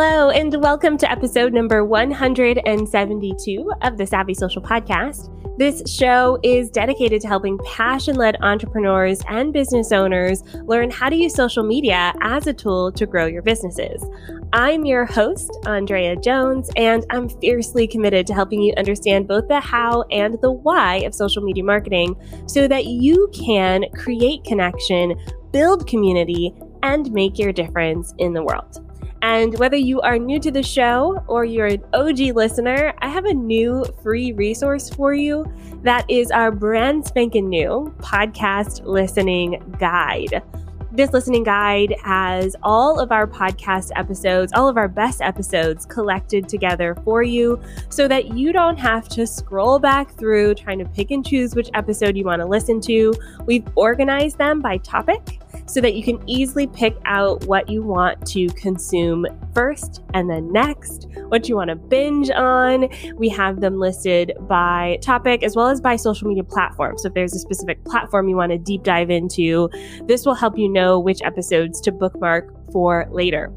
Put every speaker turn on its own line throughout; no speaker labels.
Hello, and welcome to episode number 172 of the Savvy Social Podcast. This show is dedicated to helping passion led entrepreneurs and business owners learn how to use social media as a tool to grow your businesses. I'm your host, Andrea Jones, and I'm fiercely committed to helping you understand both the how and the why of social media marketing so that you can create connection, build community, and make your difference in the world. And whether you are new to the show or you're an OG listener, I have a new free resource for you that is our brand spanking new podcast listening guide. This listening guide has all of our podcast episodes, all of our best episodes collected together for you so that you don't have to scroll back through trying to pick and choose which episode you want to listen to. We've organized them by topic so that you can easily pick out what you want to consume first and then next, what you want to binge on. We have them listed by topic as well as by social media platform. So if there's a specific platform you want to deep dive into, this will help you know which episodes to bookmark for later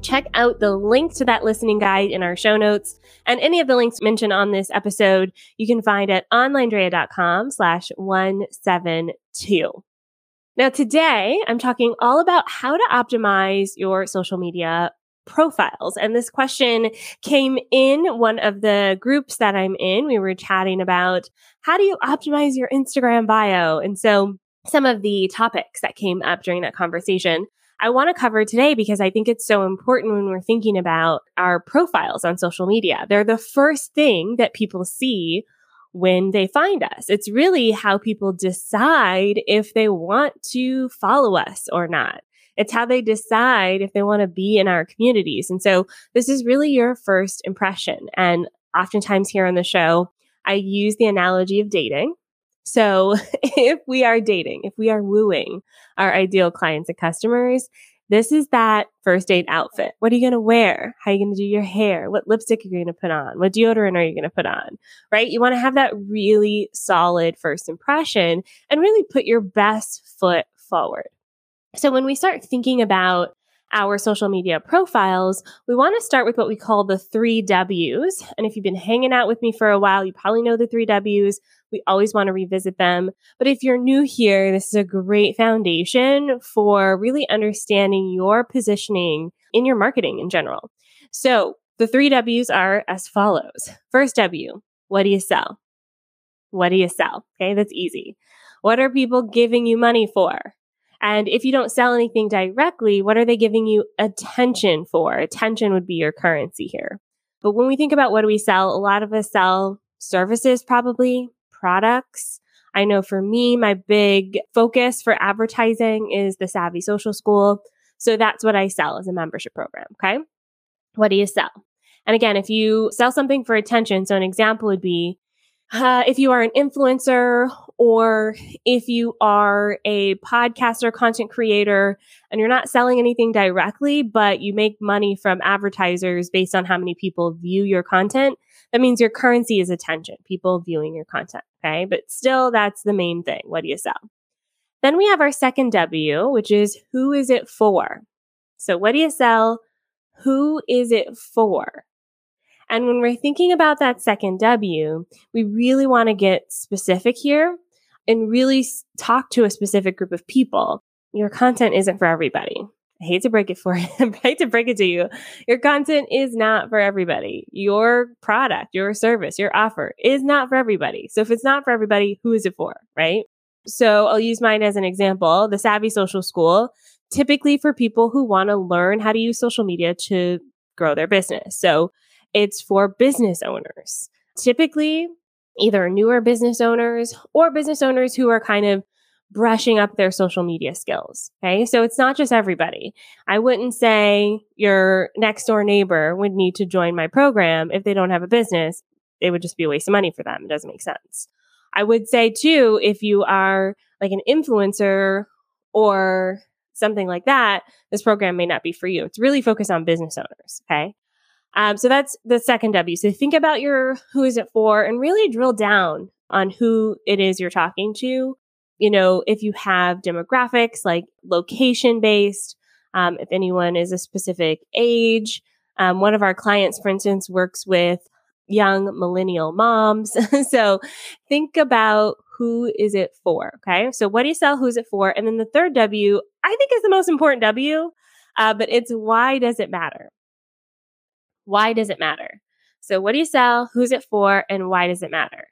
check out the link to that listening guide in our show notes and any of the links mentioned on this episode you can find at onlinedrea.com slash 172 now, today I'm talking all about how to optimize your social media profiles. And this question came in one of the groups that I'm in. We were chatting about how do you optimize your Instagram bio? And so some of the topics that came up during that conversation I want to cover today because I think it's so important when we're thinking about our profiles on social media. They're the first thing that people see when they find us. It's really how people decide if they want to follow us or not. It's how they decide if they want to be in our communities. And so this is really your first impression. And oftentimes here on the show, I use the analogy of dating. So if we are dating, if we are wooing our ideal clients and customers, this is that first date outfit. What are you going to wear? How are you going to do your hair? What lipstick are you going to put on? What deodorant are you going to put on? Right? You want to have that really solid first impression and really put your best foot forward. So when we start thinking about our social media profiles, we want to start with what we call the three W's. And if you've been hanging out with me for a while, you probably know the three W's. We always want to revisit them. But if you're new here, this is a great foundation for really understanding your positioning in your marketing in general. So the three W's are as follows. First W, what do you sell? What do you sell? Okay, that's easy. What are people giving you money for? And if you don't sell anything directly, what are they giving you attention for? Attention would be your currency here. But when we think about what do we sell, a lot of us sell services, probably products. I know for me, my big focus for advertising is the Savvy Social School. So that's what I sell as a membership program. Okay. What do you sell? And again, if you sell something for attention, so an example would be uh, if you are an influencer or if you are a podcaster, content creator, and you're not selling anything directly, but you make money from advertisers based on how many people view your content, that means your currency is attention, people viewing your content. Okay. But still, that's the main thing. What do you sell? Then we have our second W, which is who is it for? So what do you sell? Who is it for? And when we're thinking about that second W, we really want to get specific here and really talk to a specific group of people. Your content isn't for everybody. I hate to break it for you. I hate to break it to you. Your content is not for everybody. Your product, your service, your offer is not for everybody. So if it's not for everybody, who is it for? Right. So I'll use mine as an example. The Savvy Social School, typically for people who want to learn how to use social media to grow their business. So it's for business owners, typically either newer business owners or business owners who are kind of brushing up their social media skills. Okay. So it's not just everybody. I wouldn't say your next door neighbor would need to join my program if they don't have a business. It would just be a waste of money for them. It doesn't make sense. I would say too, if you are like an influencer or something like that, this program may not be for you. It's really focused on business owners. Okay. Um, so that's the second W. So think about your who is it for and really drill down on who it is you're talking to. You know, if you have demographics like location based, um, if anyone is a specific age, Um, one of our clients, for instance, works with young millennial moms. so think about who is it for? Okay. So what do you sell? Who's it for? And then the third W, I think is the most important W, uh, but it's why does it matter? Why does it matter? So what do you sell? Who's it for? And why does it matter?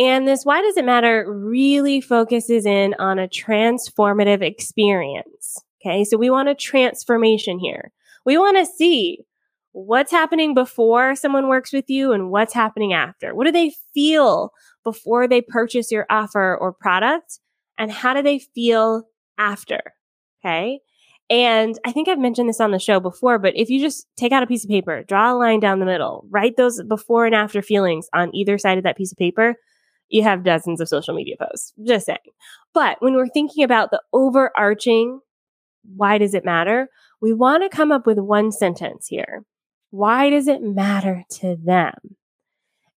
And this why does it matter really focuses in on a transformative experience. Okay. So we want a transformation here. We want to see what's happening before someone works with you and what's happening after. What do they feel before they purchase your offer or product? And how do they feel after? Okay. And I think I've mentioned this on the show before, but if you just take out a piece of paper, draw a line down the middle, write those before and after feelings on either side of that piece of paper, you have dozens of social media posts. Just saying. But when we're thinking about the overarching, why does it matter? We want to come up with one sentence here. Why does it matter to them?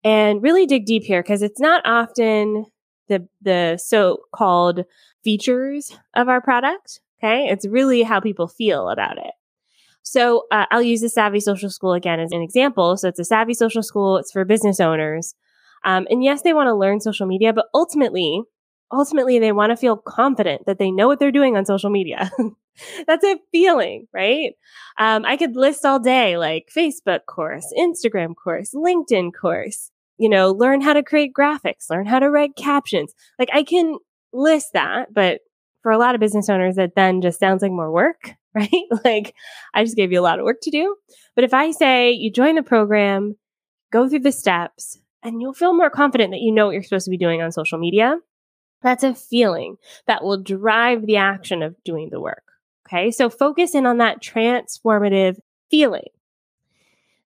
And really dig deep here because it's not often the, the so-called features of our product. Okay. It's really how people feel about it. So uh, I'll use the Savvy Social School again as an example. So it's a Savvy Social School. It's for business owners. Um, and yes, they want to learn social media, but ultimately, ultimately, they want to feel confident that they know what they're doing on social media. That's a feeling, right? Um, I could list all day like Facebook course, Instagram course, LinkedIn course, you know, learn how to create graphics, learn how to write captions. Like I can list that, but for a lot of business owners, that then just sounds like more work, right? like I just gave you a lot of work to do. But if I say you join the program, go through the steps, and you'll feel more confident that you know what you're supposed to be doing on social media. That's a feeling that will drive the action of doing the work. Okay. So focus in on that transformative feeling.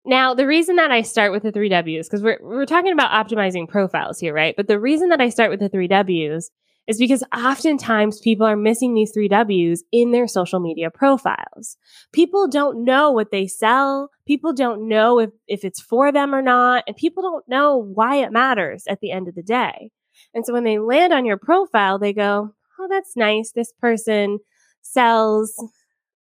Now, the reason that I start with the three W's, because we're, we're talking about optimizing profiles here, right? But the reason that I start with the three W's is because oftentimes people are missing these three W's in their social media profiles. People don't know what they sell. People don't know if, if it's for them or not. And people don't know why it matters at the end of the day. And so when they land on your profile, they go, Oh, that's nice. This person sells,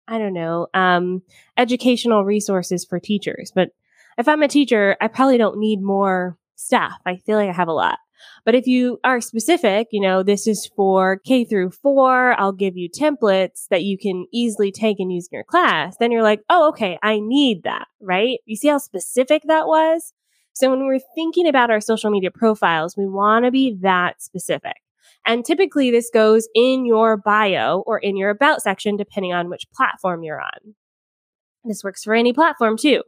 I don't know, um, educational resources for teachers. But if I'm a teacher, I probably don't need more staff. I feel like I have a lot. But if you are specific, you know, this is for K through four, I'll give you templates that you can easily take and use in your class. Then you're like, oh, okay, I need that, right? You see how specific that was? So when we're thinking about our social media profiles, we want to be that specific. And typically this goes in your bio or in your about section, depending on which platform you're on. This works for any platform too.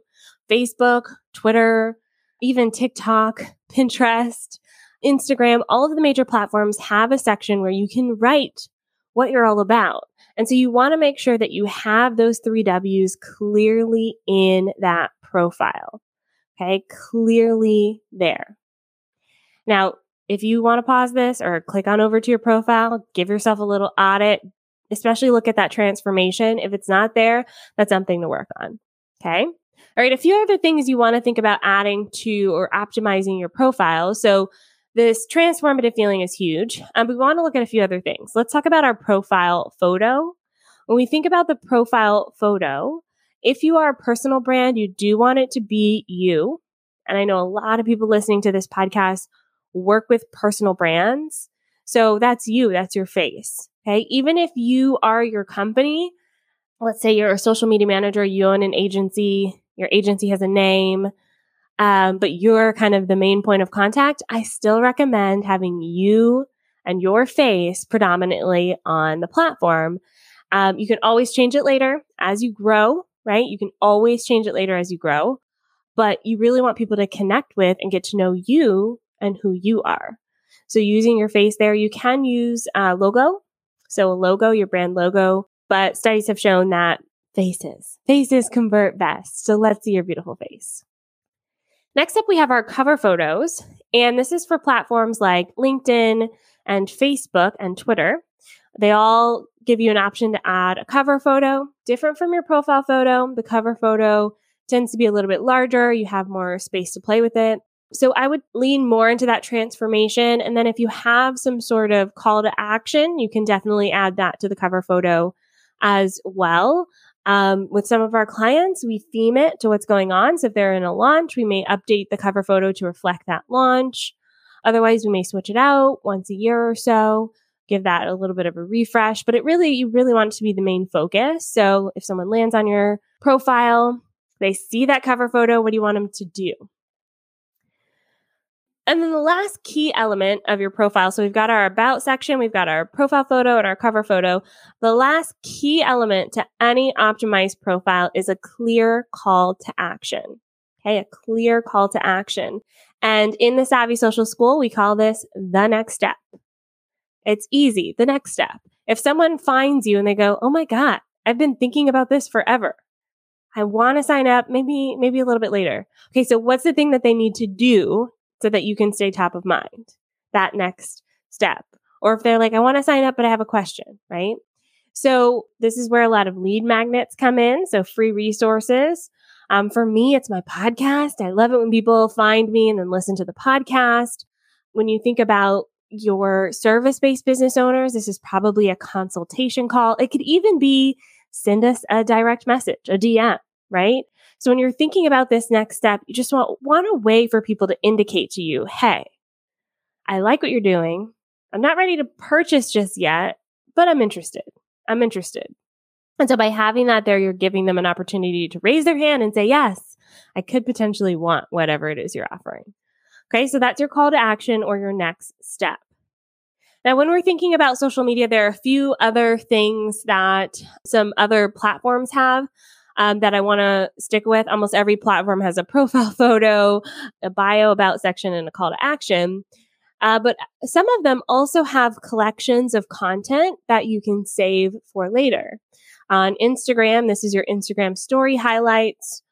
Facebook, Twitter, even TikTok, Pinterest, Instagram, all of the major platforms have a section where you can write what you're all about. And so you want to make sure that you have those three W's clearly in that profile. Okay. Clearly there. Now, if you want to pause this or click on over to your profile, give yourself a little audit, especially look at that transformation. If it's not there, that's something to work on. Okay. All right. A few other things you want to think about adding to or optimizing your profile. So this transformative feeling is huge. Um, we want to look at a few other things. Let's talk about our profile photo. When we think about the profile photo, if you are a personal brand, you do want it to be you. And I know a lot of people listening to this podcast work with personal brands. So that's you, that's your face. Okay. Even if you are your company, let's say you're a social media manager, you own an agency, your agency has a name, um, but you're kind of the main point of contact, I still recommend having you and your face predominantly on the platform. Um, you can always change it later as you grow, right? You can always change it later as you grow, but you really want people to connect with and get to know you and who you are. So using your face there, you can use a logo. So a logo, your brand logo, but studies have shown that faces, faces convert best. So let's see your beautiful face. Next up, we have our cover photos. And this is for platforms like LinkedIn and Facebook and Twitter. They all give you an option to add a cover photo, different from your profile photo. The cover photo tends to be a little bit larger. You have more space to play with it. So I would lean more into that transformation. And then if you have some sort of call to action, you can definitely add that to the cover photo as well. Um, with some of our clients, we theme it to what's going on. So if they're in a launch, we may update the cover photo to reflect that launch. Otherwise, we may switch it out once a year or so, give that a little bit of a refresh, but it really, you really want it to be the main focus. So if someone lands on your profile, they see that cover photo, what do you want them to do? And then the last key element of your profile. So we've got our about section, we've got our profile photo and our cover photo. The last key element to any optimized profile is a clear call to action. Okay. A clear call to action. And in the Savvy Social School, we call this the next step. It's easy. The next step. If someone finds you and they go, Oh my God, I've been thinking about this forever. I want to sign up maybe, maybe a little bit later. Okay. So what's the thing that they need to do so that you can stay top of mind. That next step. Or if they're like, I want to sign up, but I have a question, right? So this is where a lot of lead magnets come in. So free resources. Um, for me, it's my podcast. I love it when people find me and then listen to the podcast. When you think about your service based business owners, this is probably a consultation call. It could even be send us a direct message, a DM, right? So when you're thinking about this next step, you just want, want a way for people to indicate to you, Hey, I like what you're doing. I'm not ready to purchase just yet, but I'm interested. I'm interested. And so by having that there, you're giving them an opportunity to raise their hand and say, yes, I could potentially want whatever it is you're offering. Okay. So that's your call to action or your next step. Now, when we're thinking about social media, there are a few other things that some other platforms have um, that I want to stick with. Almost every platform has a profile photo, a bio about section, and a call to action. Uh, but some of them also have collections of content that you can save for later. On Instagram, this is your Instagram story highlights,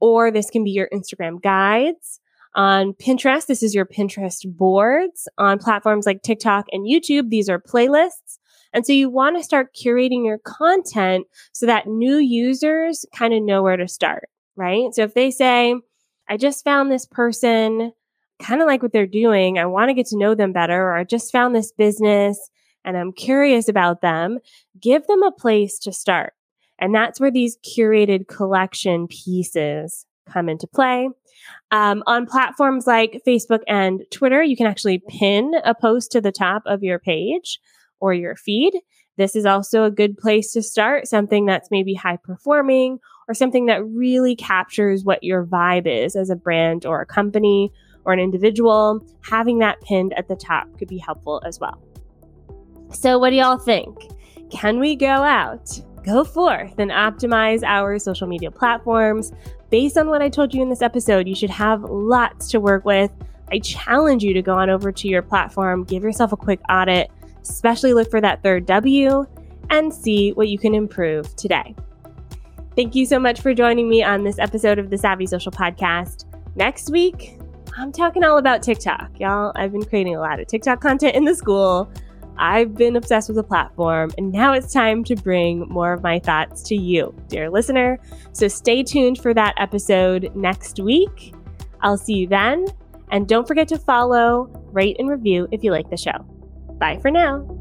or this can be your Instagram guides. On Pinterest, this is your Pinterest boards. On platforms like TikTok and YouTube, these are playlists. And so you want to start curating your content so that new users kind of know where to start, right? So if they say, I just found this person, kind of like what they're doing. I want to get to know them better, or I just found this business and I'm curious about them. Give them a place to start. And that's where these curated collection pieces come into play. Um, on platforms like Facebook and Twitter, you can actually pin a post to the top of your page or your feed. This is also a good place to start something that's maybe high performing or something that really captures what your vibe is as a brand or a company or an individual. Having that pinned at the top could be helpful as well. So, what do y'all think? Can we go out, go forth, and optimize our social media platforms? Based on what I told you in this episode, you should have lots to work with. I challenge you to go on over to your platform, give yourself a quick audit, especially look for that third W and see what you can improve today. Thank you so much for joining me on this episode of the Savvy Social Podcast. Next week, I'm talking all about TikTok. Y'all, I've been creating a lot of TikTok content in the school. I've been obsessed with the platform, and now it's time to bring more of my thoughts to you, dear listener. So stay tuned for that episode next week. I'll see you then. And don't forget to follow, rate, and review if you like the show. Bye for now.